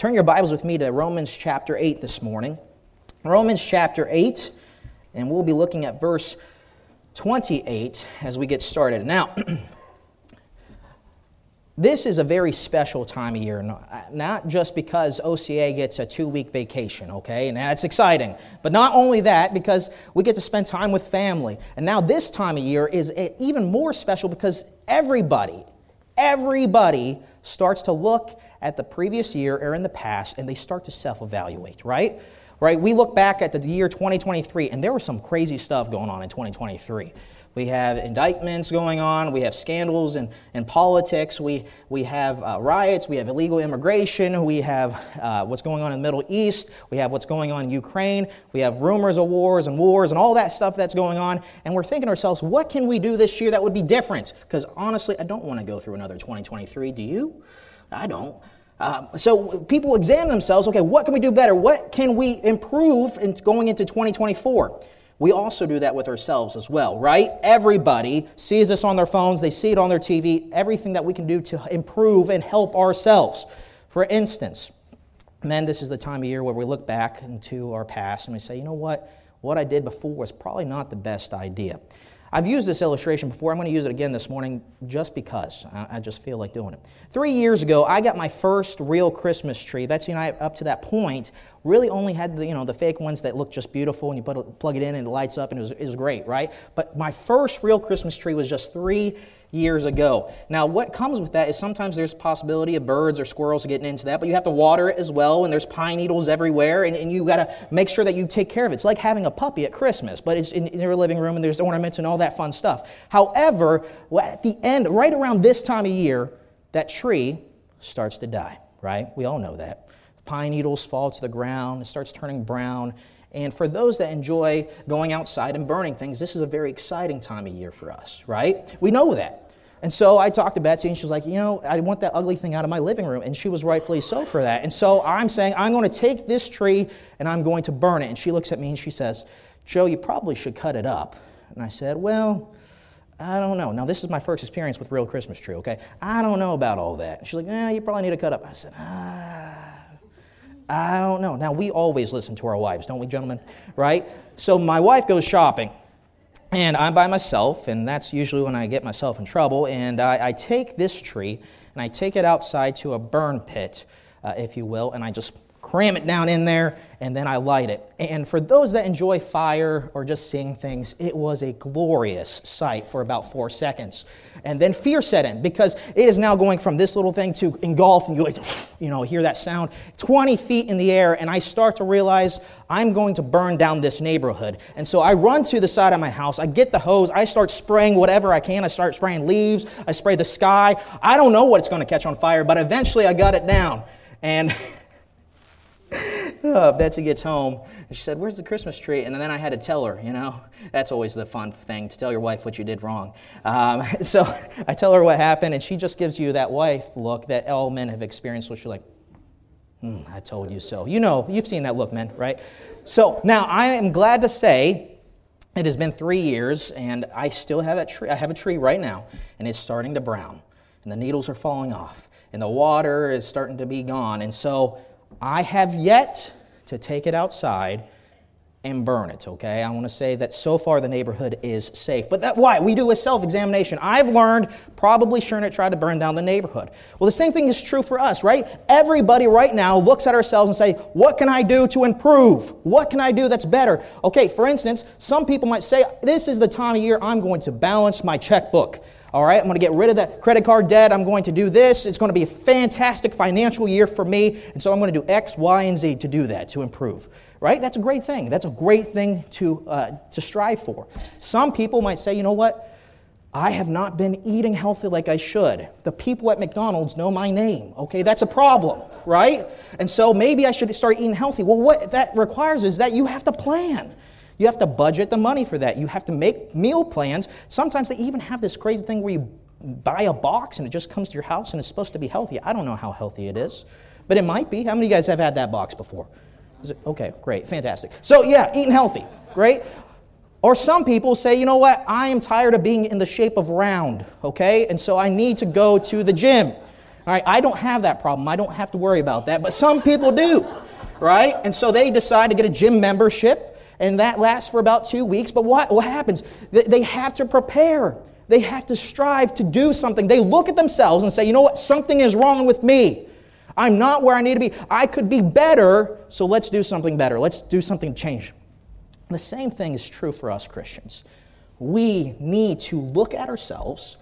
Turn your Bibles with me to Romans chapter 8 this morning. Romans chapter 8, and we'll be looking at verse 28 as we get started. Now, this is a very special time of year, not just because OCA gets a two week vacation, okay? And that's exciting. But not only that, because we get to spend time with family. And now, this time of year is even more special because everybody, everybody starts to look at the previous year or in the past and they start to self evaluate, right? Right? We look back at the year 2023 and there was some crazy stuff going on in 2023. We have indictments going on. We have scandals in, in politics. We, we have uh, riots. We have illegal immigration. We have uh, what's going on in the Middle East. We have what's going on in Ukraine. We have rumors of wars and wars and all that stuff that's going on. And we're thinking to ourselves, what can we do this year that would be different? Because honestly, I don't want to go through another 2023. Do you? I don't. Um, so people examine themselves okay, what can we do better? What can we improve in going into 2024? We also do that with ourselves as well, right? Everybody sees us on their phones, they see it on their TV, everything that we can do to improve and help ourselves. For instance, men, this is the time of year where we look back into our past and we say, you know what? What I did before was probably not the best idea. I've used this illustration before. I'm going to use it again this morning just because. I, just feel like doing it. Three years ago, I got my first real Christmas tree. Betsy and I, up to that point, really only had the, you know, the fake ones that look just beautiful and you put plug it in and it lights up and it was, it was great, right? But my first real Christmas tree was just three years ago. Now, what comes with that is sometimes there's possibility of birds or squirrels getting into that, but you have to water it as well, and there's pine needles everywhere, and, and you got to make sure that you take care of it. It's like having a puppy at Christmas, but it's in, in your living room, and there's ornaments and all that fun stuff. However, at the end, right around this time of year, that tree starts to die, right? We all know that. Pine needles fall to the ground, it starts turning brown. And for those that enjoy going outside and burning things, this is a very exciting time of year for us, right? We know that. And so I talked to Betsy, and she was like, You know, I want that ugly thing out of my living room. And she was rightfully so for that. And so I'm saying, I'm going to take this tree and I'm going to burn it. And she looks at me and she says, Joe, you probably should cut it up. And I said, Well, I don't know. Now, this is my first experience with real Christmas tree, okay? I don't know about all that. she's like, eh, you probably need to cut up. I said, ah. I don't know. Now, we always listen to our wives, don't we, gentlemen? Right? So, my wife goes shopping, and I'm by myself, and that's usually when I get myself in trouble. And I, I take this tree and I take it outside to a burn pit, uh, if you will, and I just cram it down in there, and then I light it. And for those that enjoy fire or just seeing things, it was a glorious sight for about four seconds. And then fear set in because it is now going from this little thing to engulf, and you, you know, hear that sound 20 feet in the air, and I start to realize I'm going to burn down this neighborhood. And so I run to the side of my house, I get the hose, I start spraying whatever I can. I start spraying leaves, I spray the sky. I don't know what it's going to catch on fire, but eventually I got it down. And oh, Betsy gets home and she said, Where's the Christmas tree? And then I had to tell her, you know, that's always the fun thing to tell your wife what you did wrong. Um, so I tell her what happened, and she just gives you that wife look that all men have experienced, which you're like, mm, I told you so. You know, you've seen that look, men, right? So now I am glad to say it has been three years, and I still have that tree. I have a tree right now, and it's starting to brown, and the needles are falling off, and the water is starting to be gone. And so I have yet to take it outside and burn it, okay? I want to say that so far the neighborhood is safe. But that why? We do a self-examination. I've learned probably shouldn't tried to burn down the neighborhood. Well, the same thing is true for us, right? Everybody right now looks at ourselves and say, what can I do to improve? What can I do that's better? Okay, for instance, some people might say, this is the time of year I'm going to balance my checkbook. All right, I'm going to get rid of that credit card debt. I'm going to do this. It's going to be a fantastic financial year for me. And so I'm going to do X, Y, and Z to do that, to improve. Right? That's a great thing. That's a great thing to, uh, to strive for. Some people might say, you know what? I have not been eating healthy like I should. The people at McDonald's know my name. Okay, that's a problem, right? And so maybe I should start eating healthy. Well, what that requires is that you have to plan. You have to budget the money for that. You have to make meal plans. Sometimes they even have this crazy thing where you buy a box and it just comes to your house and it's supposed to be healthy. I don't know how healthy it is, but it might be. How many of you guys have had that box before? It, okay, great, fantastic. So, yeah, eating healthy, great. Or some people say, you know what, I am tired of being in the shape of round, okay? And so I need to go to the gym. All right, I don't have that problem. I don't have to worry about that, but some people do, right? And so they decide to get a gym membership, and that lasts for about two weeks. But what, what happens? They have to prepare. They have to strive to do something. They look at themselves and say, you know what? Something is wrong with me. I'm not where I need to be. I could be better, so let's do something better. Let's do something to change. The same thing is true for us Christians. We need to look at ourselves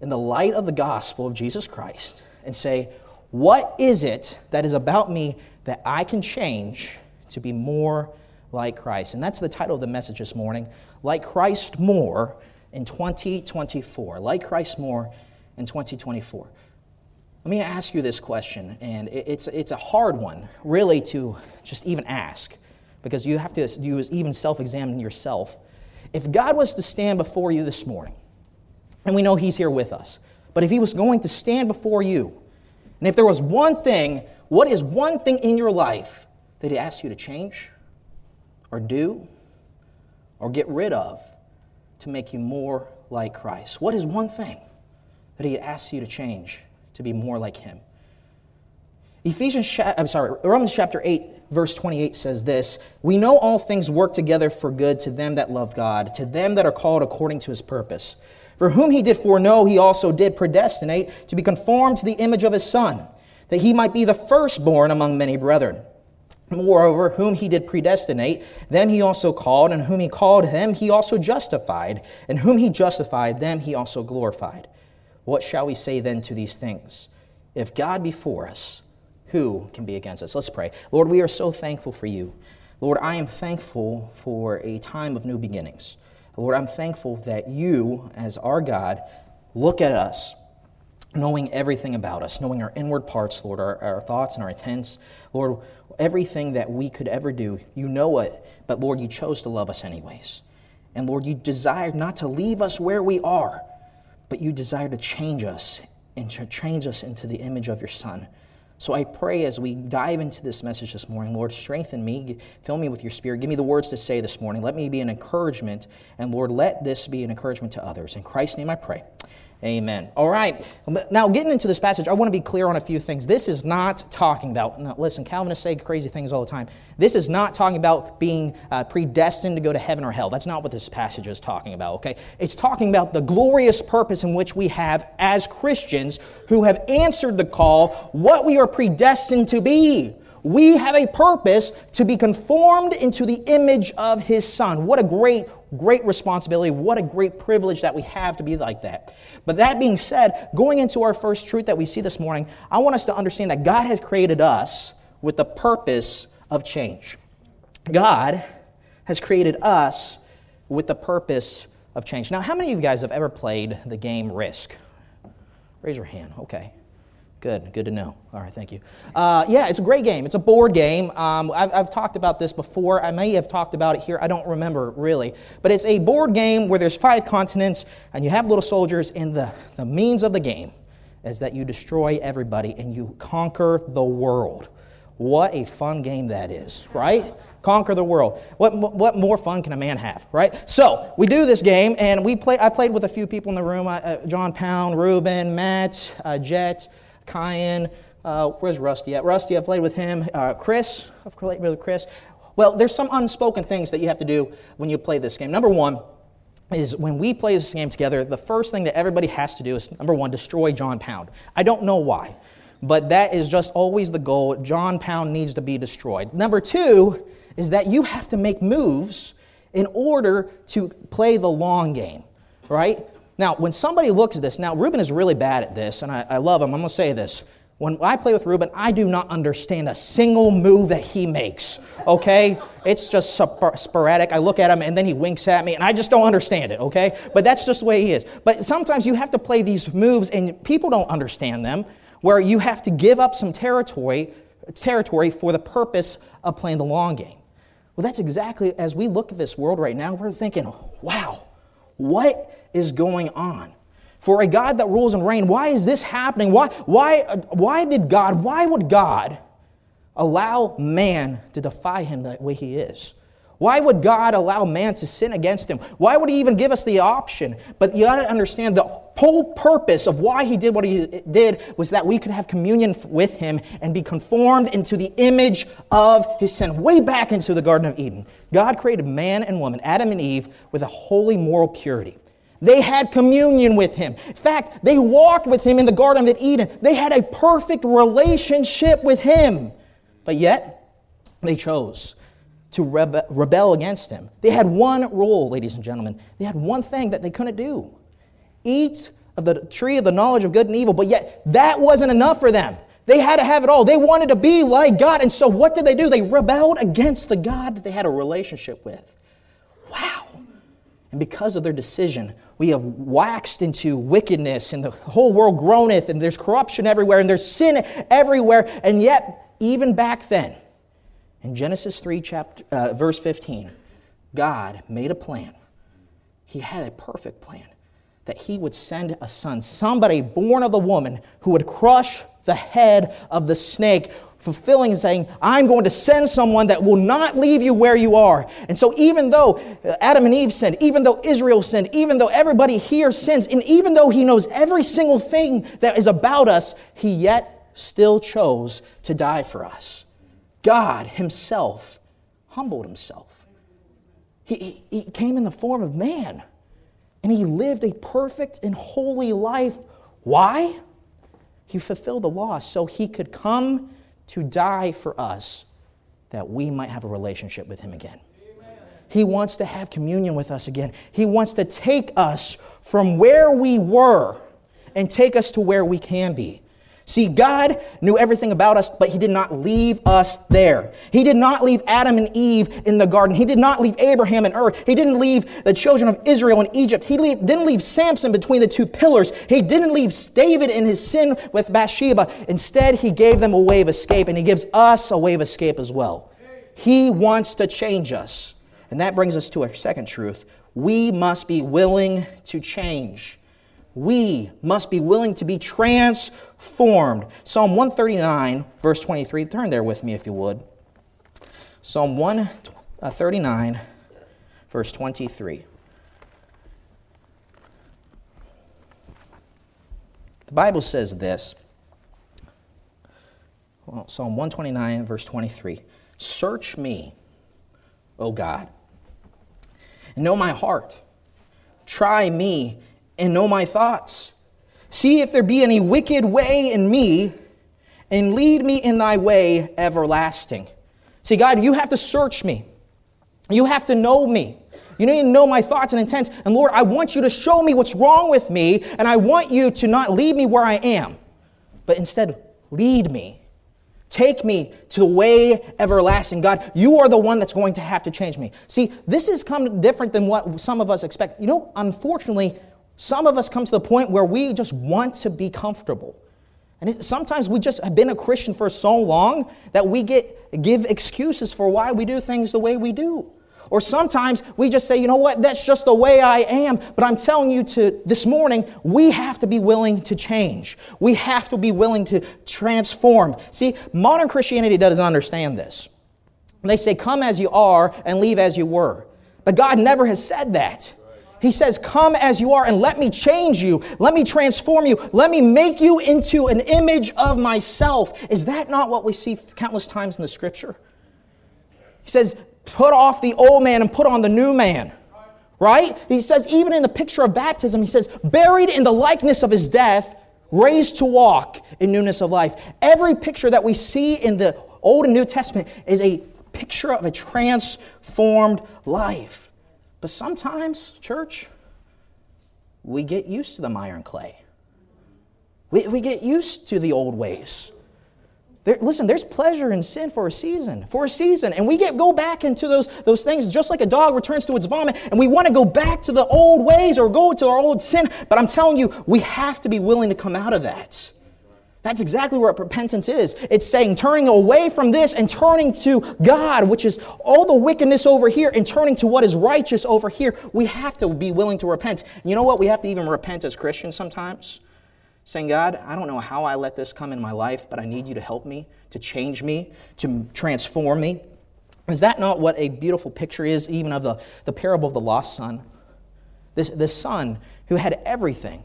in the light of the gospel of Jesus Christ and say, what is it that is about me that I can change to be more like Christ? And that's the title of the message this morning Like Christ More in 2024. Like Christ More in 2024. Let me ask you this question, and it's, it's a hard one, really, to just even ask, because you have to you even self examine yourself. If God was to stand before you this morning, and we know He's here with us, but if He was going to stand before you and if there was one thing, what is one thing in your life that He asks you to change or do or get rid of to make you more like Christ? What is one thing that He asks you to change to be more like Him? Ephesians, I'm sorry, Romans chapter 8, verse 28 says this We know all things work together for good to them that love God, to them that are called according to His purpose. For whom he did foreknow, he also did predestinate to be conformed to the image of his Son, that he might be the firstborn among many brethren. Moreover, whom he did predestinate, them he also called, and whom he called, them he also justified, and whom he justified, them he also glorified. What shall we say then to these things? If God be for us, who can be against us? Let's pray. Lord, we are so thankful for you. Lord, I am thankful for a time of new beginnings. Lord, I'm thankful that you, as our God, look at us, knowing everything about us, knowing our inward parts, Lord, our, our thoughts and our intents. Lord, everything that we could ever do, you know it, but Lord, you chose to love us anyways. And Lord, you desired not to leave us where we are, but you desire to change us and to change us into the image of your Son. So I pray as we dive into this message this morning, Lord, strengthen me, fill me with your spirit, give me the words to say this morning. Let me be an encouragement, and Lord, let this be an encouragement to others. In Christ's name I pray. Amen. All right. Now, getting into this passage, I want to be clear on a few things. This is not talking about, now, listen, Calvinists say crazy things all the time. This is not talking about being uh, predestined to go to heaven or hell. That's not what this passage is talking about, okay? It's talking about the glorious purpose in which we have as Christians who have answered the call, what we are predestined to be. We have a purpose to be conformed into the image of His Son. What a great great responsibility. What a great privilege that we have to be like that. But that being said, going into our first truth that we see this morning, I want us to understand that God has created us with the purpose of change. God has created us with the purpose of change. Now, how many of you guys have ever played the game Risk? Raise your hand. Okay. Good, good to know. All right, thank you. Uh, yeah, it's a great game. It's a board game. Um, I've, I've, talked about this before. I may have talked about it here. I don't remember really. But it's a board game where there's five continents and you have little soldiers, and the, the means of the game is that you destroy everybody and you conquer the world. What a fun game that is, right? Conquer the world. What, what more fun can a man have, right? So we do this game, and we play. I played with a few people in the room: uh, John Pound, Ruben, Matt, uh, Jet. Kyan. Uh, where's Rusty at? Rusty, I played with him. Uh, Chris, I've played with Chris. Well, there's some unspoken things that you have to do when you play this game. Number one is when we play this game together, the first thing that everybody has to do is number one, destroy John Pound. I don't know why, but that is just always the goal. John Pound needs to be destroyed. Number two is that you have to make moves in order to play the long game, right? Now, when somebody looks at this, now Ruben is really bad at this, and I, I love him. I'm going to say this. When I play with Ruben, I do not understand a single move that he makes, okay? It's just sporadic. I look at him and then he winks at me, and I just don't understand it, okay? But that's just the way he is. But sometimes you have to play these moves, and people don't understand them, where you have to give up some territory, territory for the purpose of playing the long game. Well, that's exactly as we look at this world right now, we're thinking, wow, what is going on? For a God that rules and reigns, why is this happening? Why, why, why did God, why would God allow man to defy him the way he is? Why would God allow man to sin against him? Why would he even give us the option? But you got to understand the whole purpose of why he did what he did was that we could have communion with him and be conformed into the image of his son. Way back into the Garden of Eden, God created man and woman, Adam and Eve, with a holy moral purity. They had communion with him. In fact, they walked with him in the Garden of Eden. They had a perfect relationship with him. But yet, they chose to rebe- rebel against him. They had one rule, ladies and gentlemen. They had one thing that they couldn't do eat of the tree of the knowledge of good and evil, but yet that wasn't enough for them. They had to have it all. They wanted to be like God. And so what did they do? They rebelled against the God that they had a relationship with. Wow. And because of their decision, we have waxed into wickedness, and the whole world groaneth, and there's corruption everywhere, and there's sin everywhere. And yet, even back then, in Genesis 3, chapter, uh, verse 15, God made a plan. He had a perfect plan that He would send a son, somebody born of the woman, who would crush the head of the snake, fulfilling and saying, I'm going to send someone that will not leave you where you are. And so, even though uh, Adam and Eve sinned, even though Israel sinned, even though everybody here sins, and even though He knows every single thing that is about us, He yet still chose to die for us. God Himself humbled Himself. He, he, he came in the form of man and He lived a perfect and holy life. Why? He fulfilled the law so He could come to die for us that we might have a relationship with Him again. He wants to have communion with us again. He wants to take us from where we were and take us to where we can be. See, God knew everything about us, but He did not leave us there. He did not leave Adam and Eve in the garden. He did not leave Abraham and Ur. He didn't leave the children of Israel in Egypt. He didn't leave Samson between the two pillars. He didn't leave David in his sin with Bathsheba. Instead, He gave them a way of escape, and He gives us a way of escape as well. He wants to change us. And that brings us to our second truth. We must be willing to change we must be willing to be transformed. Psalm 139, verse 23. Turn there with me if you would. Psalm 139, uh, verse 23. The Bible says this well, Psalm 129, verse 23 Search me, O God, and know my heart. Try me and know my thoughts. See if there be any wicked way in me, and lead me in thy way everlasting. See, God, you have to search me. You have to know me. You need to know my thoughts and intents. And Lord, I want you to show me what's wrong with me, and I want you to not leave me where I am, but instead lead me. Take me to the way everlasting. God, you are the one that's going to have to change me. See, this is come different than what some of us expect. You know, unfortunately, some of us come to the point where we just want to be comfortable. And it, sometimes we just have been a Christian for so long that we get, give excuses for why we do things the way we do. Or sometimes we just say, you know what, that's just the way I am. But I'm telling you to this morning, we have to be willing to change. We have to be willing to transform. See, modern Christianity doesn't understand this. They say, come as you are and leave as you were. But God never has said that. He says, Come as you are and let me change you. Let me transform you. Let me make you into an image of myself. Is that not what we see countless times in the scripture? He says, Put off the old man and put on the new man. Right? He says, even in the picture of baptism, he says, buried in the likeness of his death, raised to walk in newness of life. Every picture that we see in the Old and New Testament is a picture of a transformed life. But sometimes, church, we get used to the mire and clay. We, we get used to the old ways. There, listen, there's pleasure in sin for a season, for a season. And we get go back into those, those things just like a dog returns to its vomit, and we want to go back to the old ways or go to our old sin. But I'm telling you, we have to be willing to come out of that. That's exactly what repentance is. It's saying turning away from this and turning to God, which is all the wickedness over here, and turning to what is righteous over here. We have to be willing to repent. You know what? We have to even repent as Christians sometimes. Saying, God, I don't know how I let this come in my life, but I need you to help me, to change me, to transform me. Is that not what a beautiful picture is, even of the, the parable of the lost son? This, this son who had everything.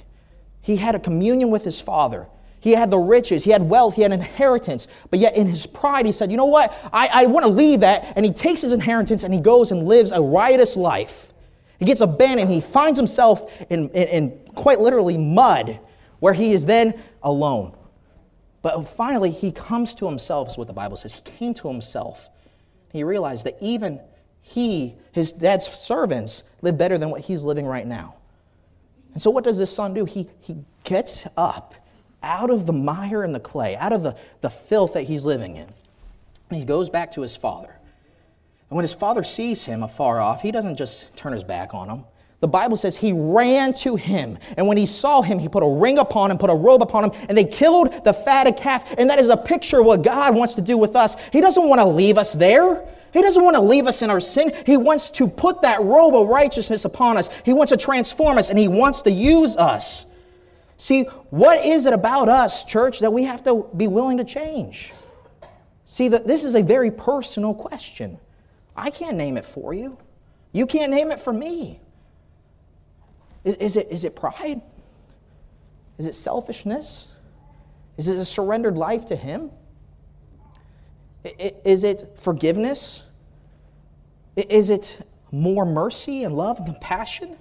He had a communion with his father. He had the riches, he had wealth, he had inheritance. But yet, in his pride, he said, You know what? I, I want to leave that. And he takes his inheritance and he goes and lives a riotous life. He gets abandoned. He finds himself in, in, in quite literally mud, where he is then alone. But finally, he comes to himself, is what the Bible says. He came to himself. He realized that even he, his dad's servants, live better than what he's living right now. And so, what does this son do? He, he gets up out of the mire and the clay, out of the, the filth that he's living in. And he goes back to his father. And when his father sees him afar off, he doesn't just turn his back on him. The Bible says he ran to him. And when he saw him, he put a ring upon him, put a robe upon him, and they killed the fatted calf. And that is a picture of what God wants to do with us. He doesn't want to leave us there. He doesn't want to leave us in our sin. He wants to put that robe of righteousness upon us. He wants to transform us, and he wants to use us. See, what is it about us, church, that we have to be willing to change? See, this is a very personal question. I can't name it for you. You can't name it for me. Is, is, it, is it pride? Is it selfishness? Is it a surrendered life to Him? Is it forgiveness? Is it more mercy and love and compassion?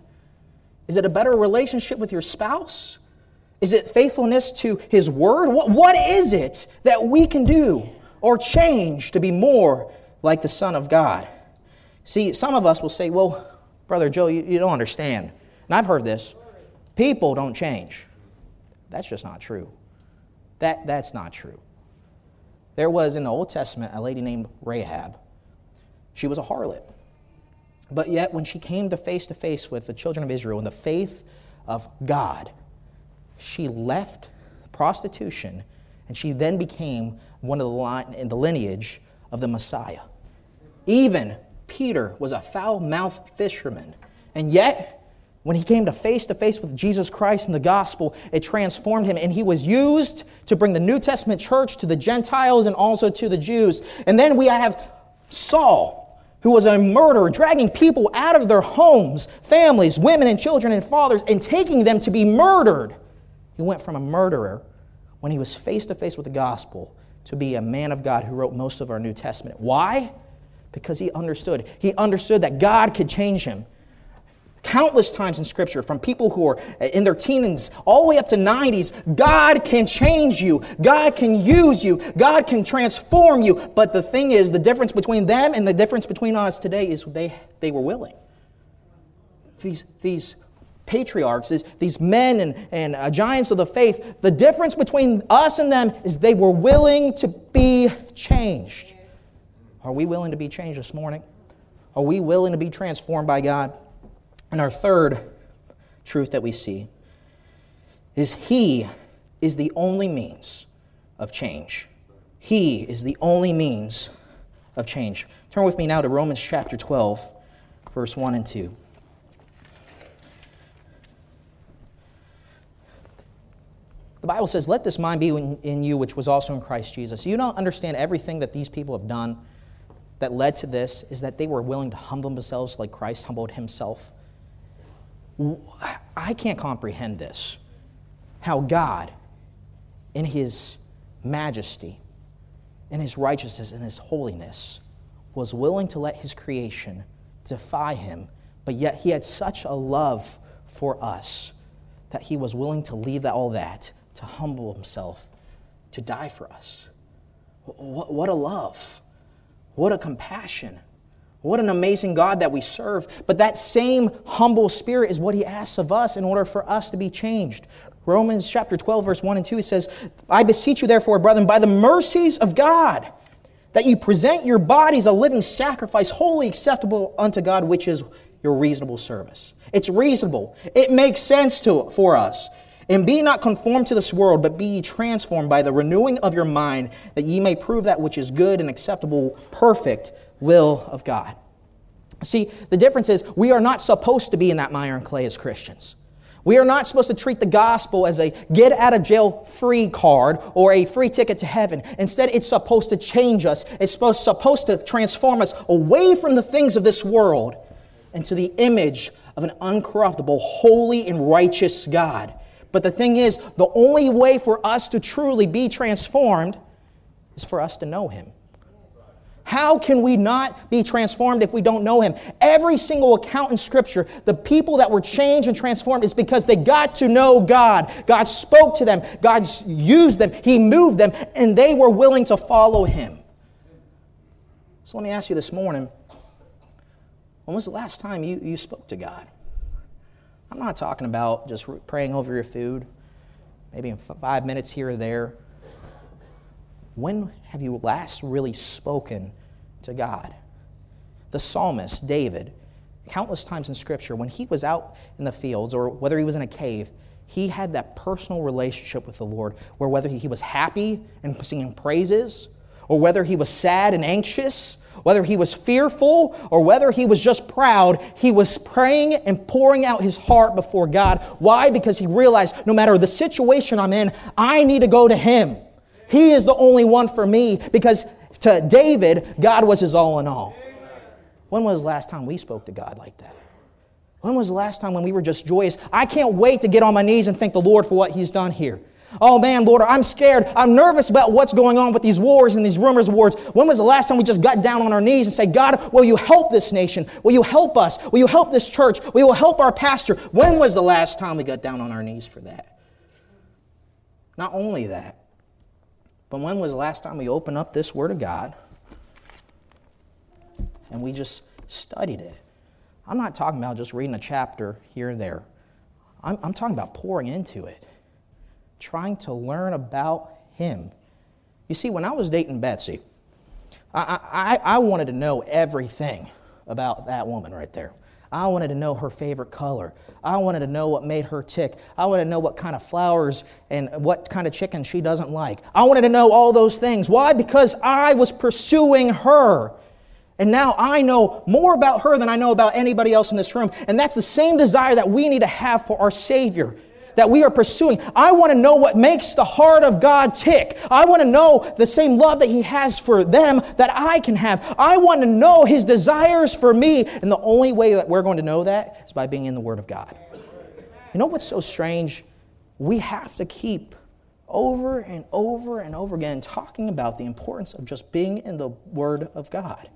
Is it a better relationship with your spouse? Is it faithfulness to His Word? What, what is it that we can do or change to be more like the Son of God? See, some of us will say, well, Brother Joe, you, you don't understand. And I've heard this people don't change. That's just not true. That, that's not true. There was in the Old Testament a lady named Rahab. She was a harlot. But yet, when she came to face to face with the children of Israel in the faith of God, she left prostitution and she then became one of the line, in the lineage of the Messiah. Even Peter was a foul mouthed fisherman. And yet, when he came to face to face with Jesus Christ and the gospel, it transformed him, and he was used to bring the New Testament church to the Gentiles and also to the Jews. And then we have Saul, who was a murderer, dragging people out of their homes, families, women and children and fathers, and taking them to be murdered. He went from a murderer when he was face to face with the gospel to be a man of God who wrote most of our New Testament. Why? Because he understood. He understood that God could change him countless times in Scripture from people who are in their teens all the way up to 90s. God can change you, God can use you, God can transform you. But the thing is, the difference between them and the difference between us today is they, they were willing. These, these patriarchs, these, these men and, and uh, giants of the faith, the difference between us and them is they were willing to be changed. Are we willing to be changed this morning? Are we willing to be transformed by God? And our third truth that we see is He is the only means of change. He is the only means of change. Turn with me now to Romans chapter 12, verse 1 and 2. Bible says, Let this mind be in you, which was also in Christ Jesus. You don't understand everything that these people have done that led to this is that they were willing to humble themselves like Christ humbled himself. I can't comprehend this. How God, in His majesty, in His righteousness, in His holiness, was willing to let His creation defy Him, but yet He had such a love for us that He was willing to leave all that, to humble Himself, to die for us. What, what a love! What a compassion! What an amazing God that we serve. But that same humble spirit is what he asks of us in order for us to be changed. Romans chapter 12, verse 1 and 2, he says, I beseech you, therefore, brethren, by the mercies of God, that you present your bodies a living sacrifice, holy acceptable unto God, which is your reasonable service. It's reasonable. It makes sense to, for us. And be not conformed to this world, but be ye transformed by the renewing of your mind, that ye may prove that which is good and acceptable, perfect will of God. See, the difference is we are not supposed to be in that mire and clay as Christians. We are not supposed to treat the gospel as a get out of jail free card or a free ticket to heaven. Instead, it's supposed to change us. It's supposed, supposed to transform us away from the things of this world into the image of an uncorruptible, holy, and righteous God. But the thing is, the only way for us to truly be transformed is for us to know Him. How can we not be transformed if we don't know Him? Every single account in Scripture, the people that were changed and transformed is because they got to know God. God spoke to them, God used them, He moved them, and they were willing to follow Him. So let me ask you this morning when was the last time you, you spoke to God? I'm not talking about just praying over your food, maybe in five minutes here or there. When have you last really spoken to God? The psalmist, David, countless times in Scripture, when he was out in the fields or whether he was in a cave, he had that personal relationship with the Lord where whether he was happy and singing praises, or whether he was sad and anxious, whether he was fearful or whether he was just proud, he was praying and pouring out his heart before God. Why? Because he realized no matter the situation I'm in, I need to go to him. He is the only one for me because to David, God was his all in all. When was the last time we spoke to God like that? When was the last time when we were just joyous? I can't wait to get on my knees and thank the Lord for what he's done here. Oh man, Lord, I'm scared. I'm nervous about what's going on with these wars and these rumors of wars. When was the last time we just got down on our knees and say, God, will you help this nation? Will you help us? Will you help this church? Will you help our pastor? When was the last time we got down on our knees for that? Not only that, but when was the last time we opened up this Word of God and we just studied it? I'm not talking about just reading a chapter here and there. I'm, I'm talking about pouring into it, trying to learn about Him. You see, when I was dating Betsy, I, I, I wanted to know everything about that woman right there. I wanted to know her favorite color. I wanted to know what made her tick. I wanted to know what kind of flowers and what kind of chicken she doesn't like. I wanted to know all those things. Why? Because I was pursuing her. And now I know more about her than I know about anybody else in this room. And that's the same desire that we need to have for our Savior that we are pursuing. I want to know what makes the heart of God tick. I want to know the same love that He has for them that I can have. I want to know His desires for me. And the only way that we're going to know that is by being in the Word of God. You know what's so strange? We have to keep over and over and over again talking about the importance of just being in the Word of God.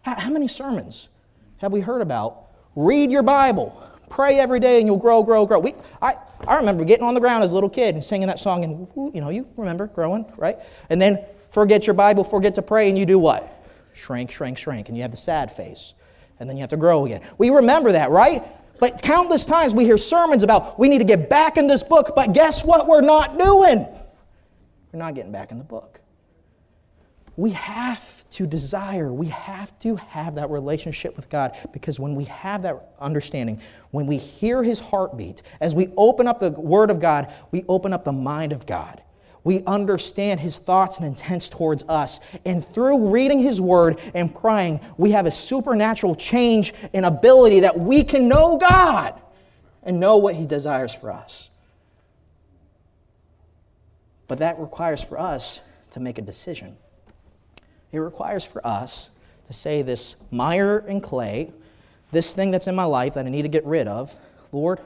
How, many sermons have we heard about? Read your Bible. Pray every day and you'll grow, grow, grow. We, I, I remember getting on the ground as a little kid and singing that song, and you know, you remember growing, right? And then forget your Bible, forget to pray, and you do what? Shrink, shrink, shrink, and you have the sad face. And then you have to grow again. We remember that, right? But countless times we hear sermons about we need to get back in this book, but guess what we're not doing? We're not getting back in the book. We have to desire. We have to have that relationship with God because when we have that understanding, when we hear His heartbeat, as we open up the Word of God, we open up the mind of God. We understand His thoughts and intents towards us. And through reading His Word and praying, we have a supernatural change in ability that we can know God and know what He desires for us. But that requires for us to make a decision. It requires for us to say, This mire and clay, this thing that's in my life that I need to get rid of, Lord,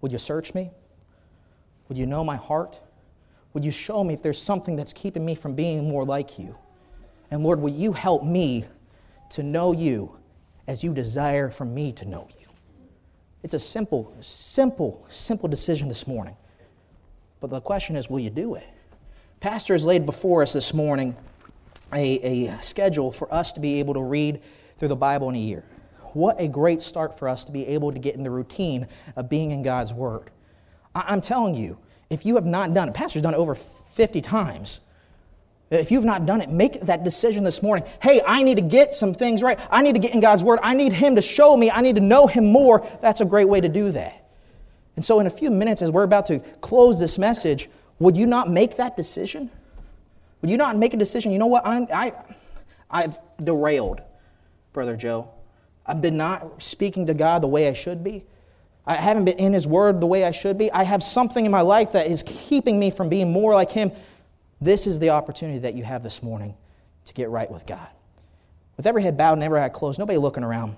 would you search me? Would you know my heart? Would you show me if there's something that's keeping me from being more like you? And Lord, will you help me to know you as you desire for me to know you? It's a simple, simple, simple decision this morning. But the question is, will you do it? Pastor has laid before us this morning a, a schedule for us to be able to read through the Bible in a year. What a great start for us to be able to get in the routine of being in God's Word. I, am telling you, if you have not done it, Pastor's done it over 50 times. If you've not done it, make that decision this morning. Hey, I need to get some things right. I need to get in God's Word. I need Him to show me. I need to know Him more. That's a great way to do that. And so, in a few minutes, as we're about to close this message, would you not make that decision? Would you not make a decision? You know what? I'm, I, I've derailed, Brother Joe. I've been not speaking to God the way I should be. I haven't been in His Word the way I should be. I have something in my life that is keeping me from being more like Him. This is the opportunity that you have this morning to get right with God. With every head bowed and every eye closed, nobody looking around.